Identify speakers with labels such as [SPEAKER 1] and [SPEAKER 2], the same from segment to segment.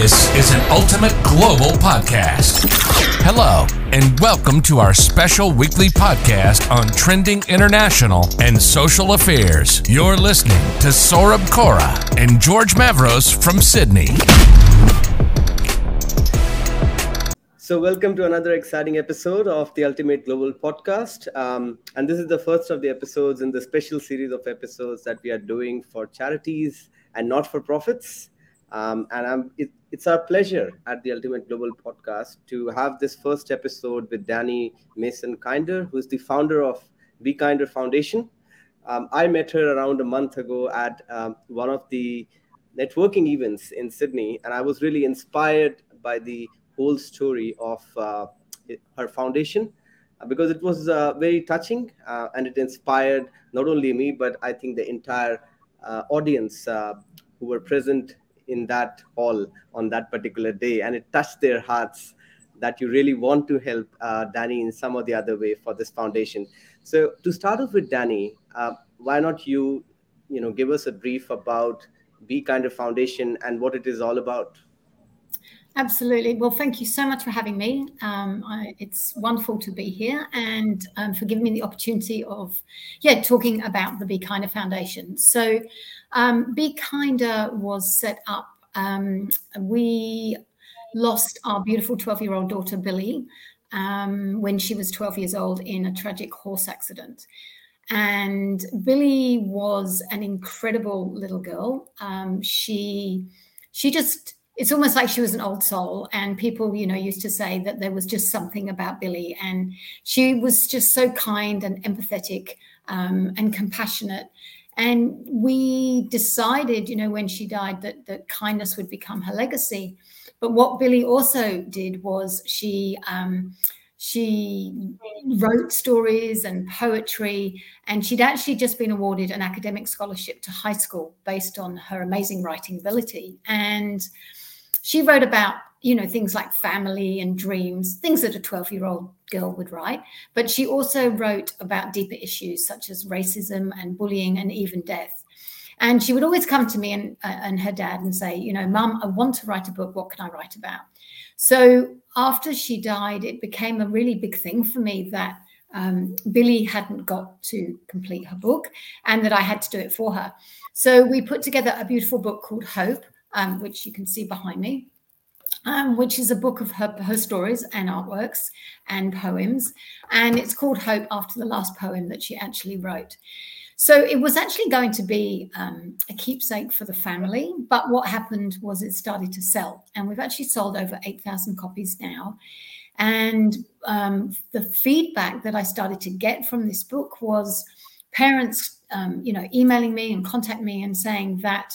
[SPEAKER 1] This is an ultimate global podcast. Hello, and welcome to our special weekly podcast on trending international and social affairs. You're listening to Saurabh Kora and George Mavros from Sydney.
[SPEAKER 2] So, welcome to another exciting episode of the Ultimate Global Podcast. Um, and this is the first of the episodes in the special series of episodes that we are doing for charities and not for profits. Um, and it, it's our pleasure at the Ultimate Global Podcast to have this first episode with Danny Mason Kinder, who's the founder of Be Kinder Foundation. Um, I met her around a month ago at um, one of the networking events in Sydney, and I was really inspired by the whole story of uh, her foundation uh, because it was uh, very touching uh, and it inspired not only me but I think the entire uh, audience uh, who were present in that hall on that particular day and it touched their hearts that you really want to help uh, Danny in some or the other way for this foundation. So to start off with Danny, uh, why not you you know give us a brief about Be of Foundation and what it is all about?
[SPEAKER 3] Absolutely. Well, thank you so much for having me. Um, I, it's wonderful to be here and um, for giving me the opportunity of, yeah, talking about the Be Kinder Foundation. So, um, Be Kinder was set up. Um, we lost our beautiful 12 year old daughter, Billy, um, when she was 12 years old in a tragic horse accident. And Billy was an incredible little girl. Um, she, she just it's almost like she was an old soul and people you know used to say that there was just something about billy and she was just so kind and empathetic um, and compassionate. And we decided you know when she died that that kindness would become her legacy. But what billy also did was she um, she wrote stories and poetry and she'd actually just been awarded an academic scholarship to high school based on her amazing writing ability. And she wrote about you know things like family and dreams things that a 12 year old girl would write but she also wrote about deeper issues such as racism and bullying and even death. And she would always come to me and, uh, and her dad and say you know mum i want to write a book. What can i write about? So after she died it became a really big thing for me that um, billy hadn't got to complete her book and that i had to do it for her. So we put together a beautiful book called hope um, which you can see behind me, um, which is a book of her, her stories and artworks and poems. And it's called Hope after the last poem that she actually wrote. So it was actually going to be um, a keepsake for the family, but what happened was it started to sell, and we've actually sold over 8,000 copies now. And um, the feedback that I started to get from this book was parents, um, you know, emailing me and contacting me and saying that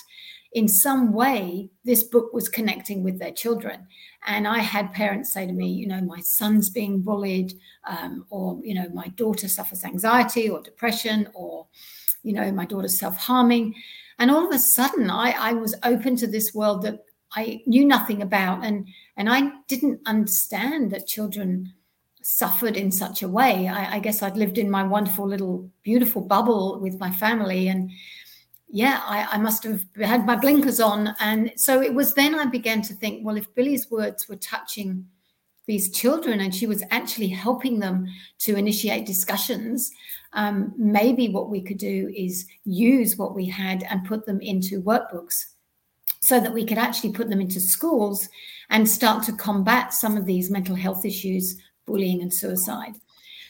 [SPEAKER 3] in some way this book was connecting with their children. And i had parents say to me you know my son's being bullied um, or you know my daughter suffers anxiety or depression or you know my daughter's self-harming. And all of a sudden i, I was open to this world that i knew nothing about. And and i didn't understand that children suffered in such a way. I, I guess i'd lived in my wonderful little beautiful bubble with my family. And yeah, I, I, must have had my blinkers on. And so it was then I began to think, well, if Billy's words were touching these children and she was actually helping them to initiate discussions, um, maybe what we could do is use what we had and put them into workbooks so that we could actually put them into schools and start to combat some of these mental health issues, bullying and suicide.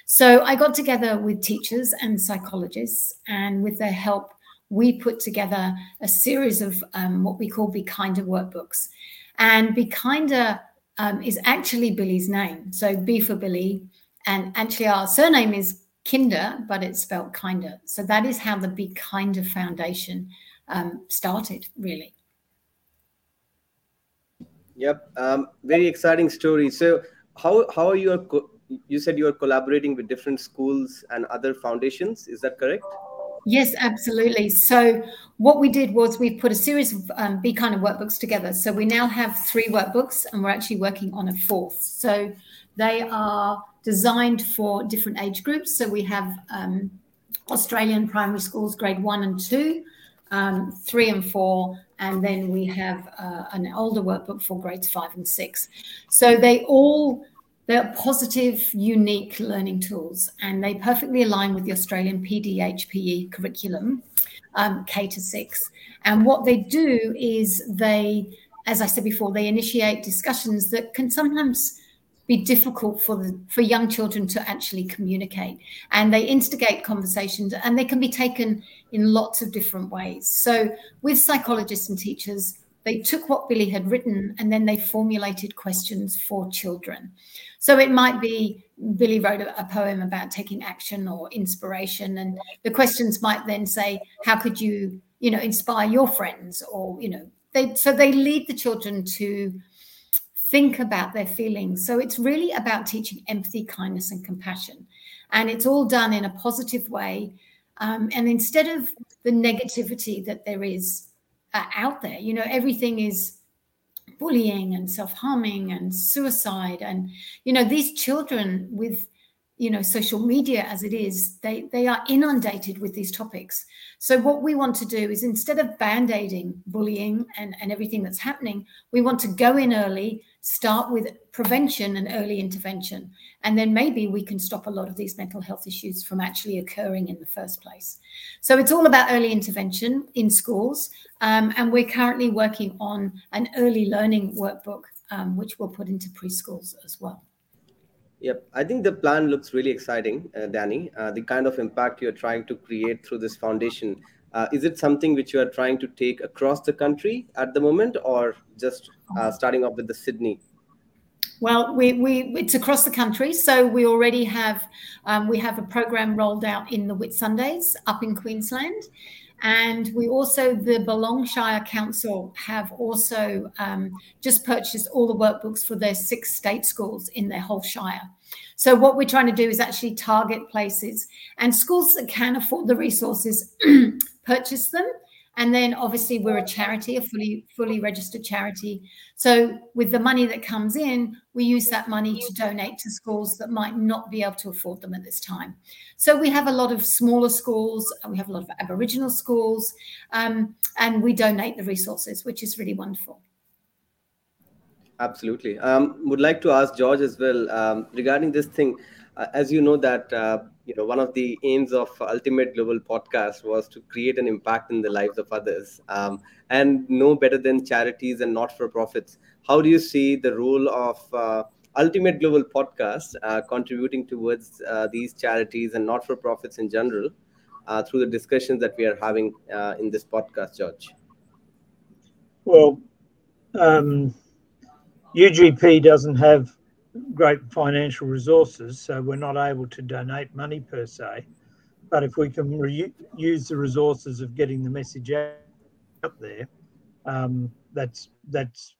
[SPEAKER 3] So I got together with teachers and psychologists, and with their help, we put together a series of um, what we call Be Kinder workbooks. And Be Kinder um, is actually Billy's name. So B for Billy. And actually, our surname is Kinder, but it's spelled Kinder. So that is how the Be Kinder Foundation um, started, really.
[SPEAKER 2] Yep, um, very exciting story. So, how how are you? You said you are collaborating with different schools and other foundations. Is that correct?
[SPEAKER 3] Yes, absolutely. So what we did was we put a series of um, Be of workbooks together. So we now have three workbooks, and we're actually working on a fourth. So they are designed for different age groups. So we have um, Australian primary schools, grade one and two, um, three and four, and then we have uh, an older workbook for grades five and six. So they all they're positive, unique learning tools, and they perfectly align with the Australian PDHPE curriculum, um, K to six. And what they do is they, as I said before, they initiate discussions that can sometimes be difficult for the, for young children to actually communicate and they instigate conversations and they can be taken in lots of different ways so with psychologists and teachers they took what billy had written and then they formulated questions for children so it might be billy wrote a, a poem about taking action or inspiration and the questions might then say how could you you know inspire your friends or you know they so they lead the children to think about their feelings. So it's really about teaching empathy, kindness, and compassion. And it's all done in a positive way. Um, and instead of the negativity that there is uh, out there, you know, everything is bullying and self harming and suicide. And, you know, these children with you know social media as it is they they are inundated with these topics so what we want to do is instead of band-aiding bullying and, and everything that's happening we want to go in early start with prevention and early intervention and then maybe we can stop a lot of these mental health issues from actually occurring in the first place so it's all about early intervention in schools um, and we're currently working on an early learning workbook um, which we'll put into preschools as well
[SPEAKER 2] Yep, I think the plan looks really exciting, uh, Danny. Uh, the kind of impact you're trying to create through this foundation. Uh, is it something which you are trying to take across the country at the moment, or just uh, starting off with the Sydney?
[SPEAKER 3] Well, we, we it's across the country, so we already have um, we have a program rolled out in the Whitsundays up in Queensland, and we also, the Balonne Shire Council, have also um, just purchased all the workbooks for their six state schools in their whole shire. So, what we're trying to do is actually target places and schools that can afford the resources purchase them and then obviously we're a charity, a fully fully registered charity. So with the money that comes in, we use that money to donate to schools that might not be able to afford them at this time. So we have a lot of smaller schools, we have a lot of Aboriginal schools, um, and we donate the resources, which is really wonderful.
[SPEAKER 2] Absolutely. Um, would like to ask George as well um, regarding this thing. Uh, as you know that uh, you know one of the aims of ultimate global podcast was to create an impact in the lives of others um, and no better than charities and not-for-profits how do you see the role of uh, ultimate global podcast uh, contributing towards uh, these charities and not-for-profits in general uh, through the discussions that we are having in this podcast george
[SPEAKER 4] well um, ugp doesn't have great financial resources, so we're not able to donate money per se. But if we can re- use the resources of getting the message out there, um, that's that's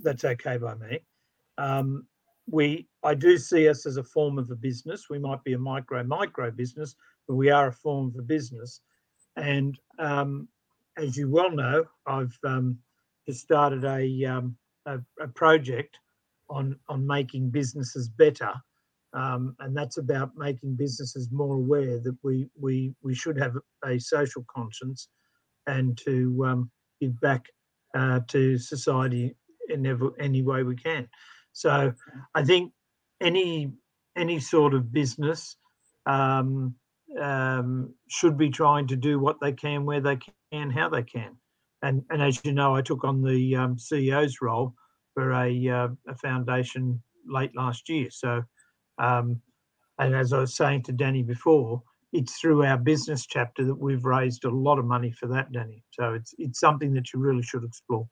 [SPEAKER 4] that's okay by me. Um, we I do see us as a form of a business. We might be a micro micro business, but we are a form of a business. And um, as you well know, I've um, just started a, um, a, a project on on making businesses better, um, and that's about making businesses more aware that we we we should have a social conscience, and to um, give back uh, to society in every, any way we can. So I think any any sort of business um, um, should be trying to do what they can, where they can, how they can. And and as you know, I took on the um, CEO's role for a, uh, a foundation late last year. So, um, and as I was saying to Danny before, it's through our business chapter that we've raised a lot of money for that, Danny. So it's it's something that you really should explore.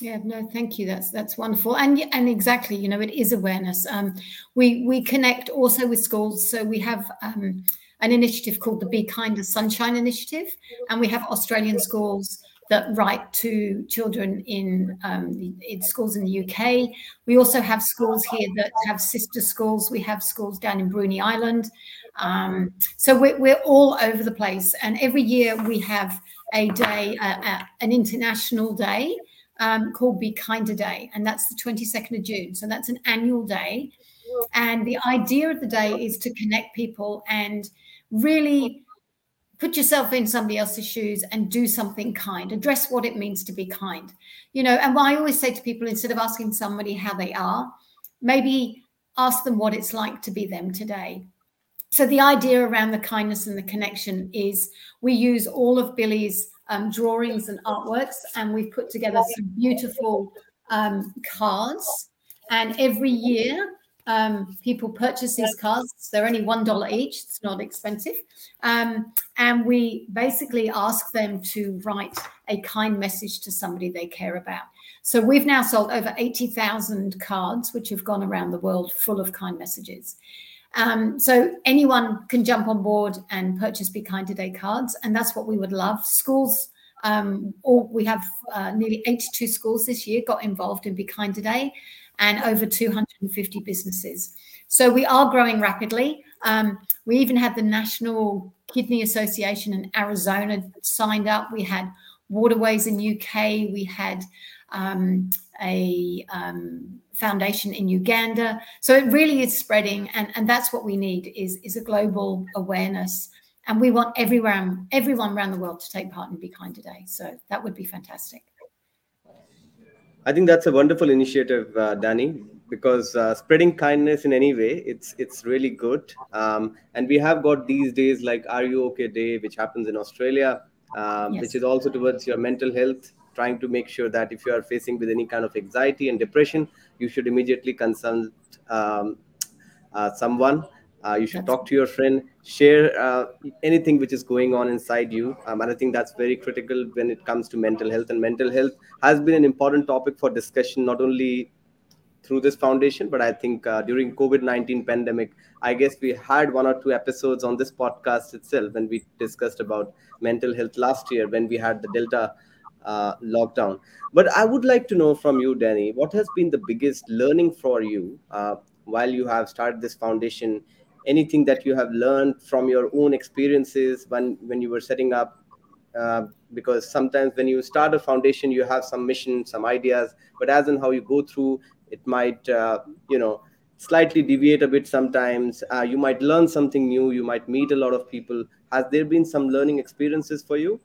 [SPEAKER 3] Yeah, no, thank you. That's that's wonderful, and and exactly, you know, it is awareness. Um, we we connect also with schools, so we have um, an initiative called the Be Kinder Sunshine Initiative, and we have Australian schools that write to children in, um, in schools in the UK. We also have schools here that have sister schools. We have schools down in Bruny Island. Um, so we're, we're, all over the place. And every year we have a day, uh, uh, an international day um, called Be Kinder Day. And that's the 22nd of June. So that's an annual day. And the idea of the day is to connect people and really put yourself in somebody else's shoes and do something kind address what it means to be kind. You know and i always say to people instead of asking somebody how they are maybe ask them what it's like to be them today. So the idea around the kindness and the connection is we use all of billy's um, drawings and artworks and we've put together some beautiful um, cards. And every year um, people purchase these cards. They're only one dollar each. It's not expensive, um, and we basically ask them to write a kind message to somebody they care about. So we've now sold over eighty thousand cards, which have gone around the world, full of kind messages. Um, so anyone can jump on board and purchase Be Kind Today cards, and that's what we would love. Schools, um, all, we have uh, nearly 82 schools this year got involved in Be Kind Today, and over 250 businesses. So we are growing rapidly. Um, we even had the National Kidney Association in Arizona signed up. We had Waterways in UK. We had um, a um, foundation in Uganda. So it really is spreading, and, and that's what we need is, is a global awareness. And we want everyone everyone around the world to take part and be kind today. So that would be fantastic.
[SPEAKER 2] I think that's a wonderful initiative, uh, Danny, because uh, spreading kindness in any way, it's it's really good. Um, and we have got these days like Are You OK Day, which happens in Australia, um, yes. which is also towards your mental health, trying to make sure that if you are facing with any kind of anxiety and depression, you should immediately consult um, uh, someone uh, you should that's talk to your friend. Share uh, anything which is going on inside you. Um, and i think that's very critical when it comes to mental health. And mental health has been an important topic for discussion not only through this foundation but i think uh, during covid-19 pandemic i guess we had one or two episodes on this podcast itself when we discussed about mental health last year when we had the delta uh, lockdown. But I would like to know from you, Danny, what has been the biggest learning for you uh, while you have started this foundation anything that you have learned from your own experiences when when you were setting up uh, because sometimes when you start a foundation you have some mission some ideas but as in how you go through it might uh, you know slightly deviate a bit sometimes. Uh, you might learn something new you might meet a lot of people. Has there been some learning experiences for you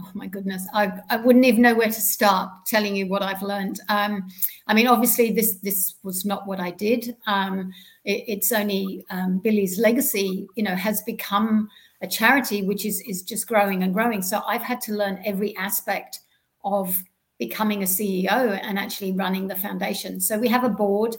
[SPEAKER 3] oh my goodness I, I wouldn't even know where to start telling you what i've learned. Um, i mean obviously this this was not what i did. Um, it, it's only um, billy's legacy you know has become a charity which is is just growing and growing. So i've had to learn every aspect of becoming a ceo and actually running the foundation. So we have a board.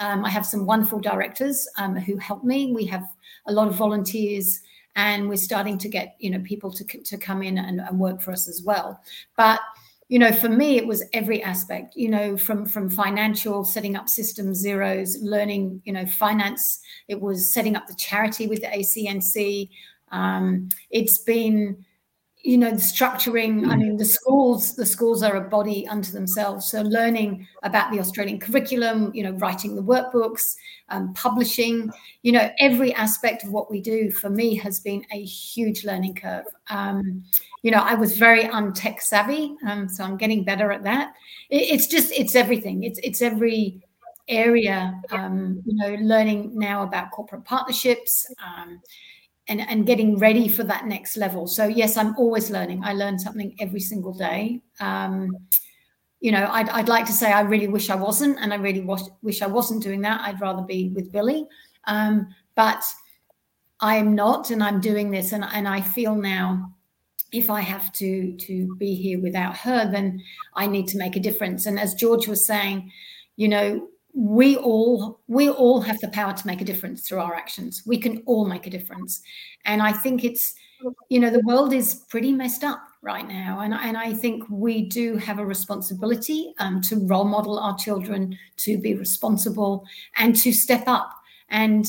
[SPEAKER 3] Um, i have some wonderful directors um, who help me. We have a lot of volunteers and we're starting to get you know people to, to come in and, and work for us as well. But you know for me it was every aspect you know from from financial setting up system zeros learning you know finance. It was setting up the charity with the acnc um, it's been you know the structuring i mean the schools the schools are a body unto themselves. So learning about the australian curriculum you know writing the workbooks um, publishing you know every aspect of what we do for me has been a huge learning curve. Um, you know i was very untech savvy um, so i'm getting better at that. It, it's just it's everything. It's it's every area um, you know learning now about corporate partnerships um, and, and getting ready for that next level. So yes, I'm always learning. I learn something every single day. Um, you know, I'd, I'd like to say I really wish I wasn't, and I really wish I wasn't doing that. I'd rather be with Billy, um, but I am not, and I'm doing this, and and I feel now if I have to to be here without her, then I need to make a difference. And as George was saying, you know, we all we all have the power to make a difference through our actions. We can all make a difference. And i think it's you know the world is pretty messed up right now. And, and i think we do have a responsibility um, to role model our children to be responsible and to step up. And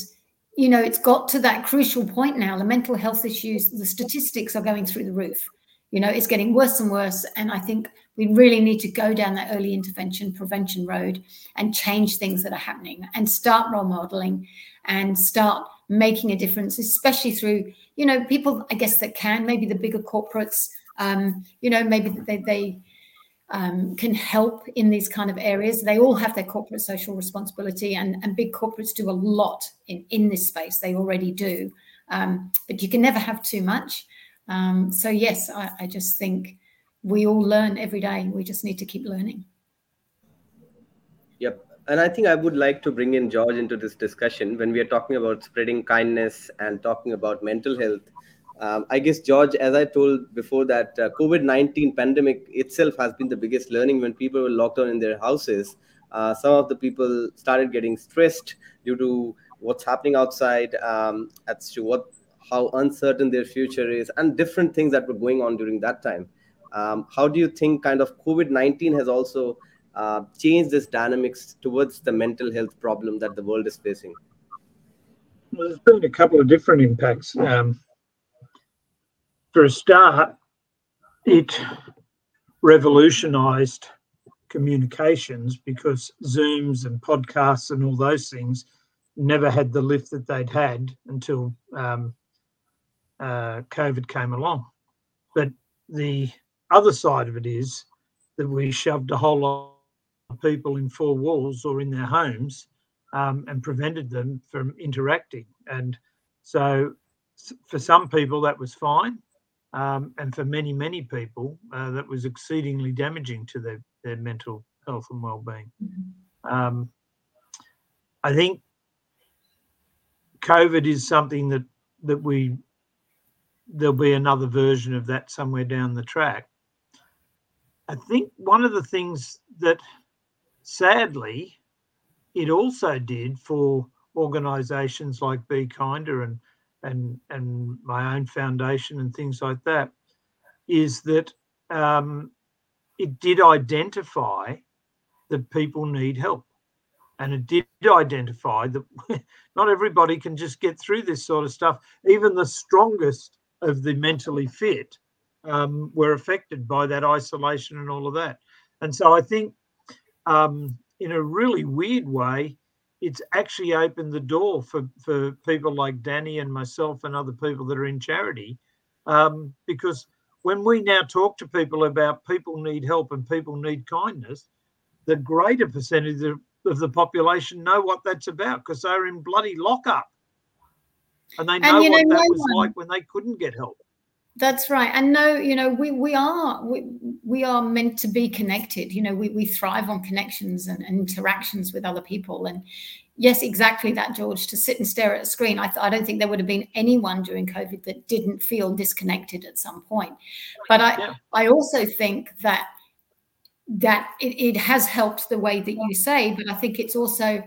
[SPEAKER 3] you know it's got to that crucial point now. The mental health issues the statistics are going through the roof you know it's getting worse and worse and i think we really need to go down that early intervention prevention road and change things that are happening and start role modeling and start making a difference, especially through, you know, people, I guess, that can, maybe the bigger corporates, um, you know, maybe they, they um, can help in these kind of areas. They all have their corporate social responsibility, and, and big corporates do a lot in, in this space. They already do. Um, but you can never have too much. Um, so yes, I, I just think we all learn every day. We just need to keep learning.
[SPEAKER 2] Yep. And I think I would like to bring in George into this discussion when we are talking about spreading kindness and talking about mental health. Um, I guess, George, as I told before, that uh, COVID 19 pandemic itself has been the biggest learning when people were locked down in their houses. Uh, some of the people started getting stressed due to what's happening outside, um, as to what how uncertain their future is, and different things that were going on during that time. Um, how do you think kind of COVID 19 has also uh, changed this dynamics towards the mental health problem that the world is facing?
[SPEAKER 4] Well, there's been a couple of different impacts. Um, for a start, it revolutionized communications because Zooms and podcasts and all those things never had the lift that they'd had until um, uh, COVID came along. But the other side of it is that we shoved a whole lot of people in four walls or in their homes um, and prevented them from interacting. And so for some people, that was fine. Um, and for many, many people, uh, that was exceedingly damaging to their, their mental health and well-being. Mm-hmm. Um, I think COVID is something that that we there'll be another version of that somewhere down the track. I think one of the things that sadly it also did for organizations like Be Kinder and and and my own foundation and things like that is that um, it did identify that people need help and it did identify that not everybody can just get through this sort of stuff even the strongest of the mentally fit um, were affected by that isolation and all of that and so i think um, in a really weird way it's actually opened the door for, for people like Danny and myself and other people that are in charity. Um, because when we now talk to people about people need help and people need kindness, the greater percentage of, of the population know what that's about because they're in bloody lockup. And they know, and, what know, that no was one, like when they couldn't get help.
[SPEAKER 3] That's right. And no, you know, we we are we, we are meant to be connected. You know, we, we thrive on connections and, and interactions with other people. And yes, exactly that, George, to sit and stare at a screen. I, th- I don't think there would have been anyone during COVID that didn't feel disconnected at some point. But I, yeah. I also think that that it, it has helped the way that you say, but I think it's also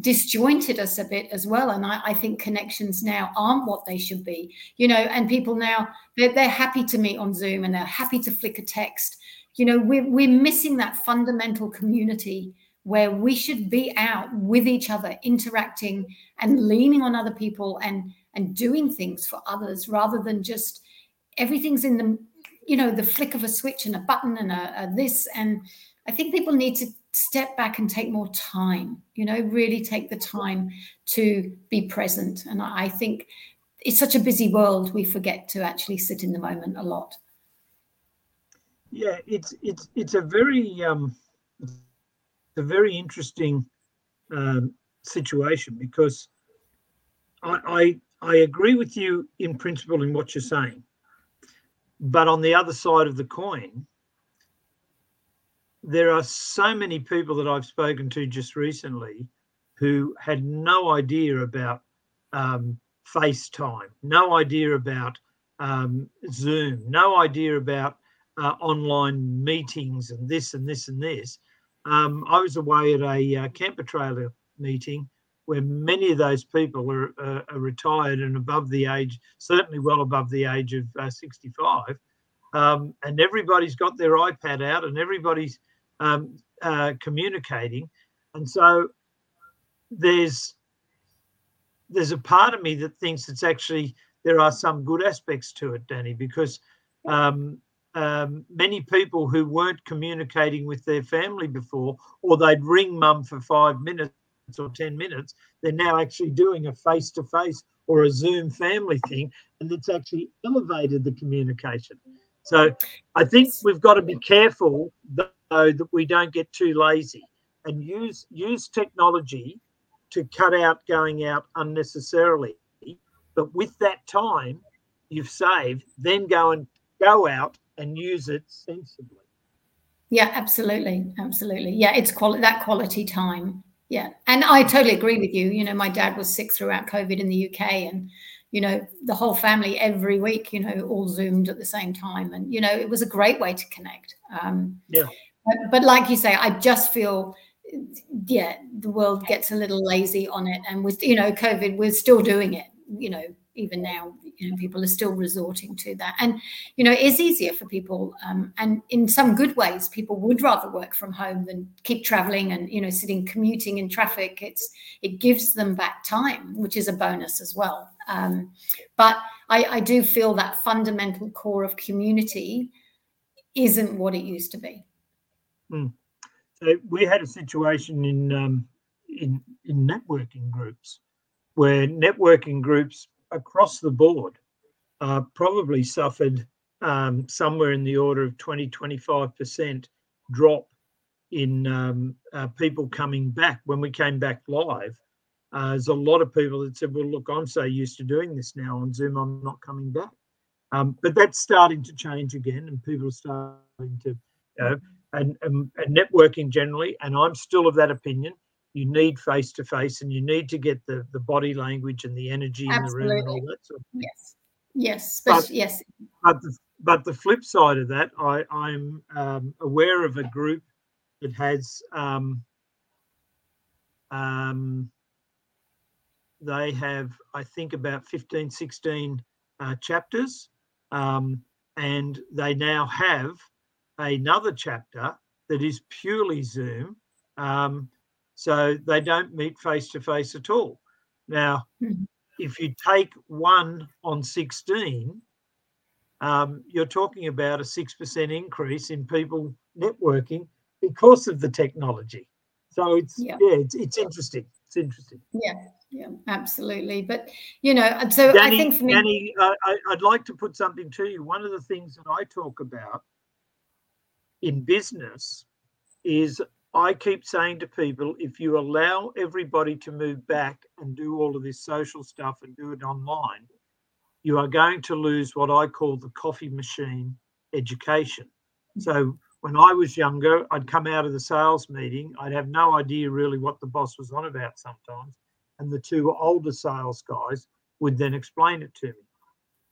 [SPEAKER 3] disjointed us a bit as well. And I, I, think connections now aren't what they should be, you know, and people now they're, they're happy to meet on Zoom and they're happy to flick a text. You know, we're, we're missing that fundamental community where we should be out with each other, interacting and leaning on other people and and doing things for others rather than just everything's in the you know the flick of a switch and a button and a, a this and I think people need to step back and take more time, you know, really take the time to be present. And I think it's such a busy world, we forget to actually sit in the moment a lot.
[SPEAKER 4] Yeah, it's it's it's a very um, a very interesting um, situation because I, I I agree with you in principle in what you're saying, but on the other side of the coin, there are so many people that I've spoken to just recently who had no idea about um, FaceTime, no idea about um, Zoom, no idea about uh, online meetings and this and this and this. Um, I was away at a uh, camper trailer meeting where many of those people are, uh, are, retired and above the age, certainly well above the age of uh, 65. Um, and everybody's got their iPad out and everybody's um, uh, communicating, and so there's there's a part of me that thinks it's actually there are some good aspects to it, Danny, because um, um, many people who weren't communicating with their family before, or they'd ring mum for five minutes or 10 minutes, they're now actually doing a face to face or a Zoom family thing, and it's actually elevated the communication. So I think we've got to be careful though, that we don't get too lazy and use use technology to cut out going out unnecessarily But with that time you've saved, then go and go out and use it sensibly.
[SPEAKER 3] Yeah, absolutely, absolutely. Yeah, it's quality that quality time. Yeah, and I totally agree with you. You know, my dad was sick throughout COVID in the UK, and you know, the whole family every week, you know, all zoomed at the same time, and you know, it was a great way to connect. Um,
[SPEAKER 4] yeah.
[SPEAKER 3] But, but like you say, I just feel, yeah, the world gets a little lazy on it, and with you know, COVID, we're still doing it. You know, even now you know people are still resorting to that and you know it is easier for people um, and in some good ways people would rather work from home than keep traveling and you know sitting commuting in traffic it's it gives them back time which is a bonus as well um, but I, I do feel that fundamental core of community isn't what it used to be
[SPEAKER 4] mm. so we had a situation in um, in in networking groups where networking groups across the board uh, probably suffered um, somewhere in the order of 20, 25% drop in um, uh, people coming back. When we came back live, uh, there's a lot of people that said, well, look, I'm so used to doing this now on Zoom, I'm not coming back. Um, but that's starting to change again, and people are starting to, you know, and, and, and networking generally. And I'm still of that opinion you need face to face and you need to get the the body language and the energy Absolutely. in the room and all that sort of
[SPEAKER 3] thing. Yes. Yes. But, yes.
[SPEAKER 4] But the, but the flip side of that, I, I'm um, aware of a group that has um, um, they have, I think, about 15, 16 uh, chapters. Um, and they now have another chapter that is purely Zoom. Um, so they don't meet face to face at all. Now, mm-hmm. if you take one on 16, um, you're talking about a 6% increase in people networking because of the technology. So it's, yeah, yeah it's, it's interesting. It's interesting.
[SPEAKER 3] Yeah, yeah, absolutely. But, you know, so
[SPEAKER 4] Danny,
[SPEAKER 3] I think for me.
[SPEAKER 4] Danny, uh, I, I'd like to put something to you. One of the things that I talk about in business is I keep saying to people if you allow everybody to move back and do all of this social stuff and do it online, you are going to lose what I call the coffee machine education. So when I was younger, I'd come out of the sales meeting, I'd have no idea really what the boss was on about sometimes. And the two older sales guys would then explain it to me.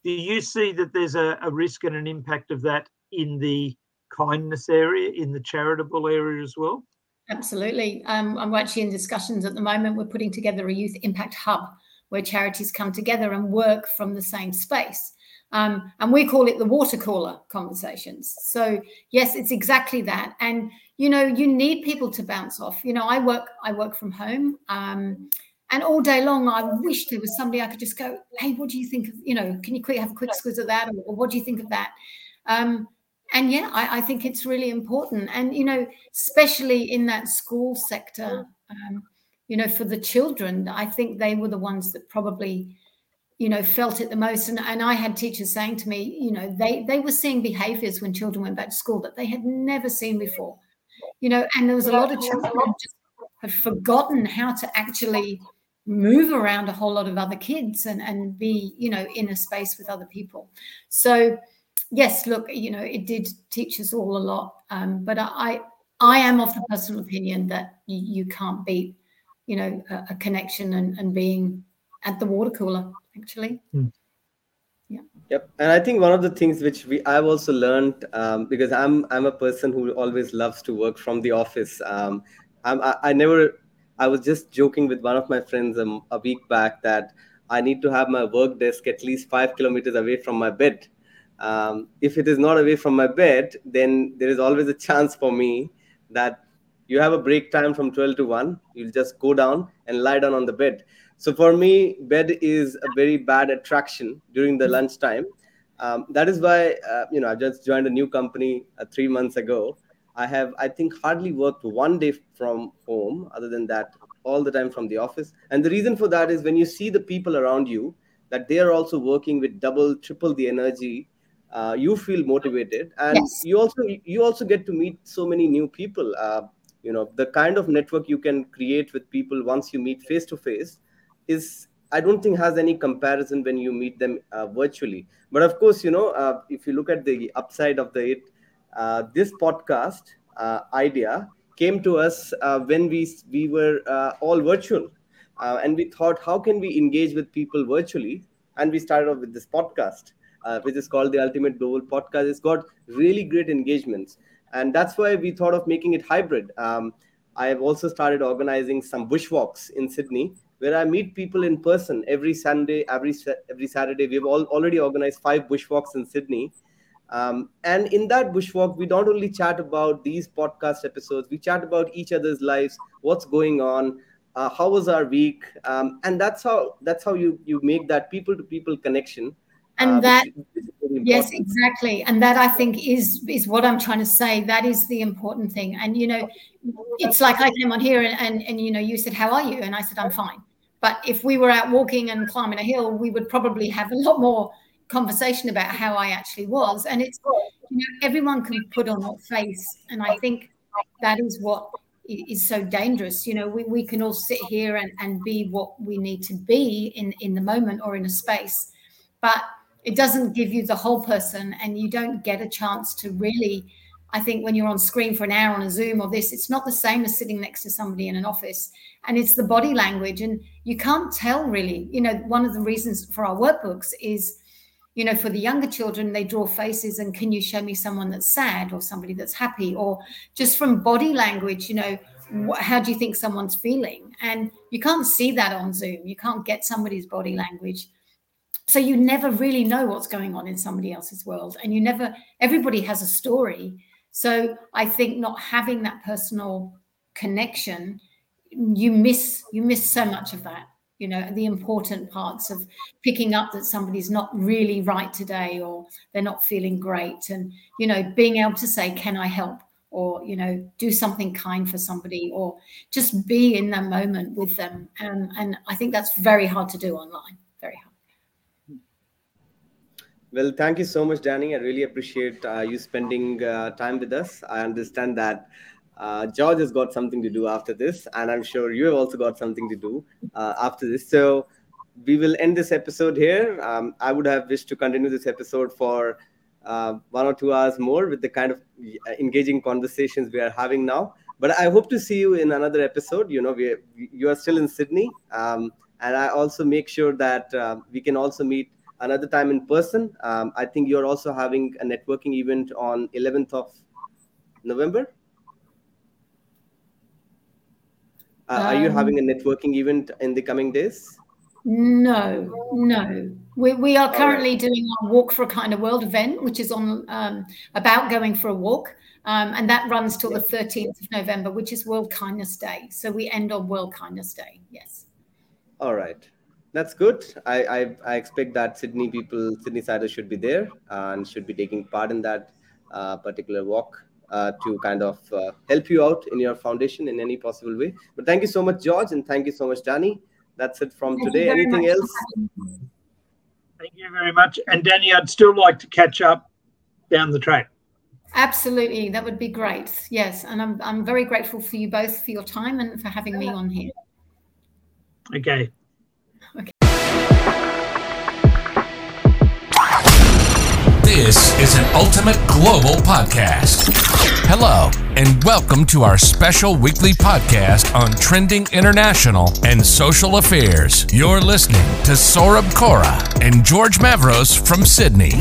[SPEAKER 4] Do you see that there's a, a risk and an impact of that in the kindness area, in the charitable area as well?
[SPEAKER 3] Absolutely. Um, I'm actually in discussions at the moment. We're putting together a youth impact hub where charities come together and work from the same space. Um, and we call it the water cooler conversations. So yes, it's exactly that. And you know, you need people to bounce off. You know, I work I work from home. Um, and all day long, I wish there was somebody I could just go, hey, what do you think of, you know, can you quick have a quick squiz of that? Or, or what do you think of that? Um, and yeah, I, I, think it's really important. And, you know, especially in that school sector, um, you know, for the children, I think they were the ones that probably, you know, felt it the most. And, and I had teachers saying to me, you know, they, they were seeing behaviors when children went back to school that they had never seen before, you know, and there was a lot of children just had forgotten how to actually move around a whole lot of other kids and, and be, you know, in a space with other people. So, yes, look, you know, it did teach us all a lot. Um, but I, I am of the personal opinion that you, you can't beat, you know, a, a, connection and, and being at the water cooler. Actually. Hmm.
[SPEAKER 2] Yeah. Yep. And I think one of the things which we I've also learned um, because I'm I'm a person who always loves to work from the office. Um, I'm, I, I never I was just joking with one of my friends um, a week back that I need to have my work desk at least five kilometers away from my bed. Um, if it is not away from my bed then there is always a chance for me that you have a break time from 12 to 1 you'll just go down and lie down on the bed. So for me bed is a very bad attraction during the lunchtime. Um, that is why uh, you know i just joined a new company uh, three months ago i have i think hardly worked one day from home other than that all the time from the office and the reason for that is when you see the people around you that they are also working with double triple the energy uh, you feel motivated and yes. you also you also get to meet so many new people uh, you know the kind of network you can create with people once you meet face to face is I don't think has any comparison when you meet them uh, virtually. But of course, you know, uh, if you look at the upside of the it, this podcast uh, idea came to us uh, when we we were uh, all virtual, and we thought, how can we engage with people virtually? And we started off with this podcast, which is called the Ultimate Global Podcast. It's got really great engagements, and that's why we thought of making it hybrid. Um, I have also started organizing some bushwalks in Sydney where I meet people in person every Sunday, every every Saturday. We've all, already organized five bushwalks in Sydney, um, and in that bushwalk, we don't only chat about these podcast episodes. We chat about each other's lives, what's going on, uh, how was our week, um, and that's how that's how you you make that people to people connection.
[SPEAKER 3] And uh, that yes, exactly, and that I think is is what I'm trying to say. That is the important thing. And you know, it's like I came on here and, and, and you know you said how are you and I said I'm fine. But if we were out walking and climbing a hill, we would probably have a lot more conversation about how I actually was. And it's you know everyone can put on a face, and I think that is what is so dangerous. You know, we, we can all sit here and, and be what we need to be in in the moment or in a space, but it doesn't give you the whole person, and you don't get a chance to really I think when you're on screen for an hour on a Zoom or this, it's not the same as sitting next to somebody in an office. And it's the body language. And you can't tell really. You know, one of the reasons for our workbooks is, you know, for the younger children, they draw faces and can you show me someone that's sad or somebody that's happy? Or just from body language, you know, how do you think someone's feeling? And you can't see that on Zoom. You can't get somebody's body language so you never really know what's going on in somebody else's world and you never everybody has a story so I think not having that personal connection, you miss you miss so much of that. You know, the important parts of picking up that somebody's not really right today or they're not feeling great. And, you know, being able to say, Can I help? Or, you know, do something kind for somebody or just be in that moment with them. And, and I think that's very hard to do online. Very hard.
[SPEAKER 2] Well, thank you so much, Danny. I really appreciate uh, you spending uh, time with us. I understand that uh, George has got something to do after this, and I'm sure you have also got something to do uh, after this. So we will end this episode here. Um, I would have wished to continue this episode for uh, one or two hours more with the kind of uh, engaging conversations we are having now. But I hope to see you in another episode. You know, we you are still in Sydney, um, and I also make sure that we can also meet another time in person. Um, I think you're also having a networking event on 11th of November. Uh, um, are you um, having a networking event in the coming days?
[SPEAKER 3] No, no. We, we are currently right. doing our Walk for a Kinder World event, which is on um, about going for a walk. Um, and that runs till the 13th of November, which is World Kindness Day. So we end on World Kindness Day. Yes.
[SPEAKER 2] All right that's good. I, I, I expect that Sydney people, Sydney siders should be there and should be taking part in that uh, particular walk uh, to kind of uh, help you out in your foundation in any possible way. But thank you so much, George, and thank you so much, Danny. That's it from thank today. Anything else?
[SPEAKER 4] Thank you very much. And Danny, I'd still like to catch up down the track.
[SPEAKER 3] Absolutely, that would be great. Yes, and I'm I'm very grateful for you both for your time and for having me on here.
[SPEAKER 4] Okay,
[SPEAKER 1] This is an Ultimate Global podcast. Hello, and welcome to our special weekly podcast on trending international and social affairs. You're listening to Saurabh Kora and George Mavros from Sydney.